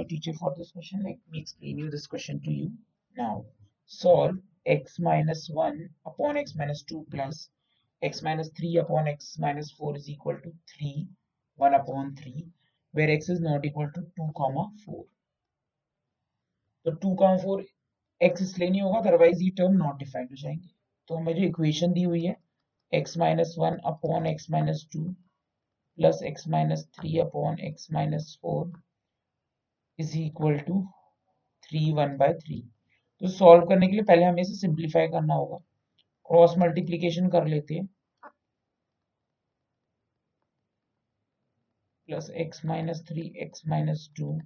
a teacher for this question. Let me explain you this question to you. Now, solve x minus 1 upon x minus 2 plus x minus 3 upon x minus 4 is equal to 3, 1 upon 3, where x is not equal to 2 comma 4. तो 2 comma 4 x इसलिए नहीं होगा otherwise ये term not defined हो जाएँगे तो हमें जो इक्वेशन दी हुई है x minus 1 upon x minus 2 plus x minus 3 upon x minus 4 is equal to 3 1 by 3 तो सॉल्व करने के लिए पहले हमें इसे सिंप्लीफाई करना होगा। क्रॉस मल्टीप्लीकेशन कर लेते हैं। Plus x minus three x minus two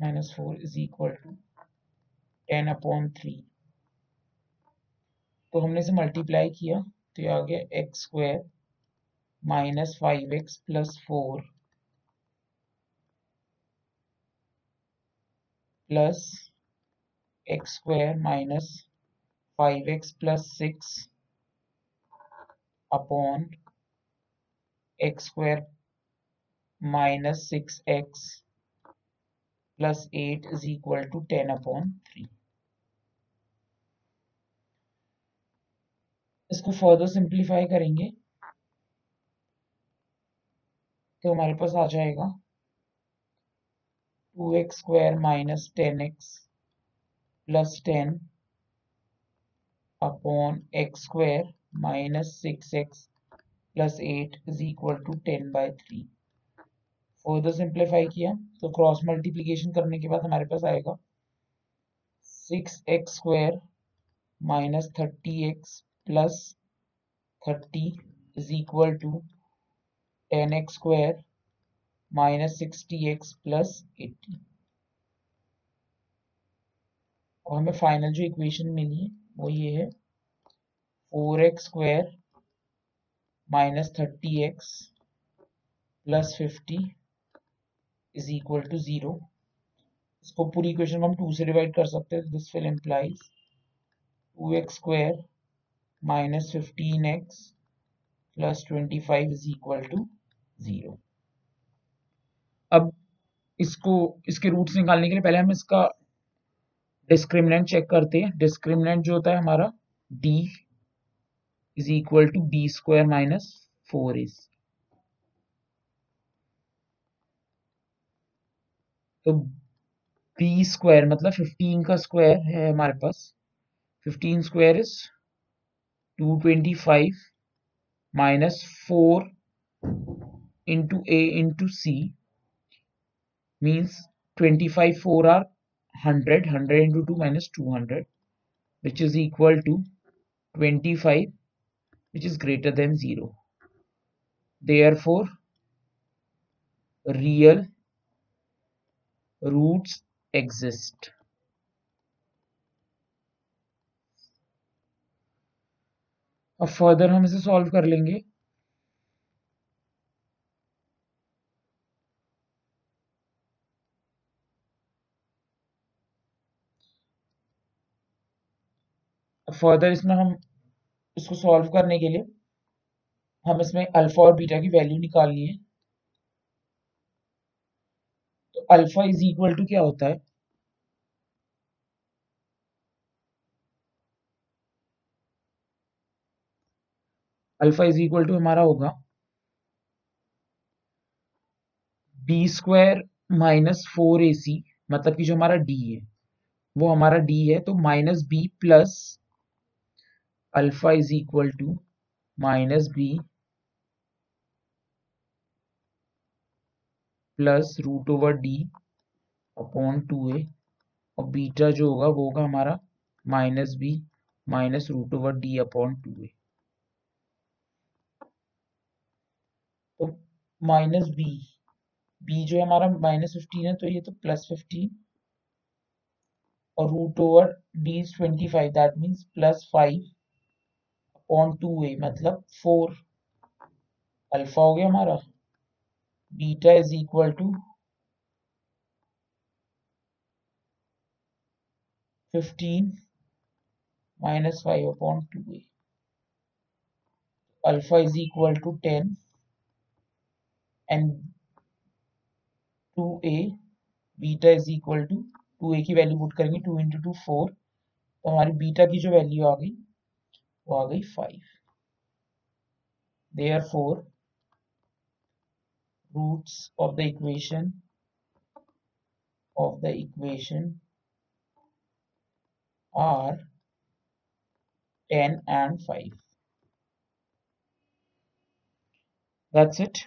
minus 4 is equal to 10 upon 3 तो हमने इसे मल्टीप्लाई किया। तो ये आ गया x square minus five x plus four plus x square minus five x plus six upon x square minus six x plus eight is equal to ten upon three इसको further simplify करेंगे तो हमारे पास आ जाएगा two x square minus ten x plus ten upon x square minus six x plus eight is equal to ten by three further simplify किया तो cross multiplication करने के बाद हमारे पास आएगा six x square minus thirty x plus 30 is equal to 10x square minus 60x plus 80 और हमें फाइनल जो इक्वेशन मिली है वो ये है four x square minus thirty x plus fifty is equal to zero इसको पूरी इक्वेशन को हम टू से डिवाइड कर सकते हैं this will implies two x square x plus twenty five is equal to zero अब इसको, इसके रूट्स निकालने के लिए पहले हम इसका डिस्क्रिमिनेंट चेक करते हैं। डिस्क्रिमिनेंट जो होता है हमारा, d is equal to B square minus four is तो बी स्क्वायर मतलब फिफ्टीन का स्क्वायर है हमारे पास। Fifteen square is 225 minus 4 into A into C means 25 4 are 100 100 into 2 minus 200 which is equal to 25 which is greater than 0 therefore real roots exist अब further हम इसे solve कर लेंगे। फर्दर इसमें हम इसको सॉल्व करने के लिए हम इसमें अल्फ़ा और बीटा की वैल्यू निकालनी है। तो अल्फ़ा इज़ इक्वल टू क्या होता है? अल्फ़ा इज़ इक्वल टू हमारा होगा B square minus four A C मतलब कि जो हमारा डी है, वो हमारा डी है तो minus B plus alpha is equal to minus B plus root over D upon two A और बीटा जो होगा, वो होगा हमारा minus B minus root over D upon two A तो माइनस बी बी जो है हमारा माइनस फिफ्टीन है तो ये तो प्लस फिफ्टीन और root over D twenty five, that means plus five upon two A मतलब फोर। अल्फ़ा हो गया हमारा। Beta is equal to fifteen minus five upon two A. Alpha is equal to to 10 and 2a beta is equal to two A की value put करेंगे two into two four तो हमारी beta की जो value आ गई, वो आ गई five. Therefore roots of the equation, of the equation are 10 and 5 that's it.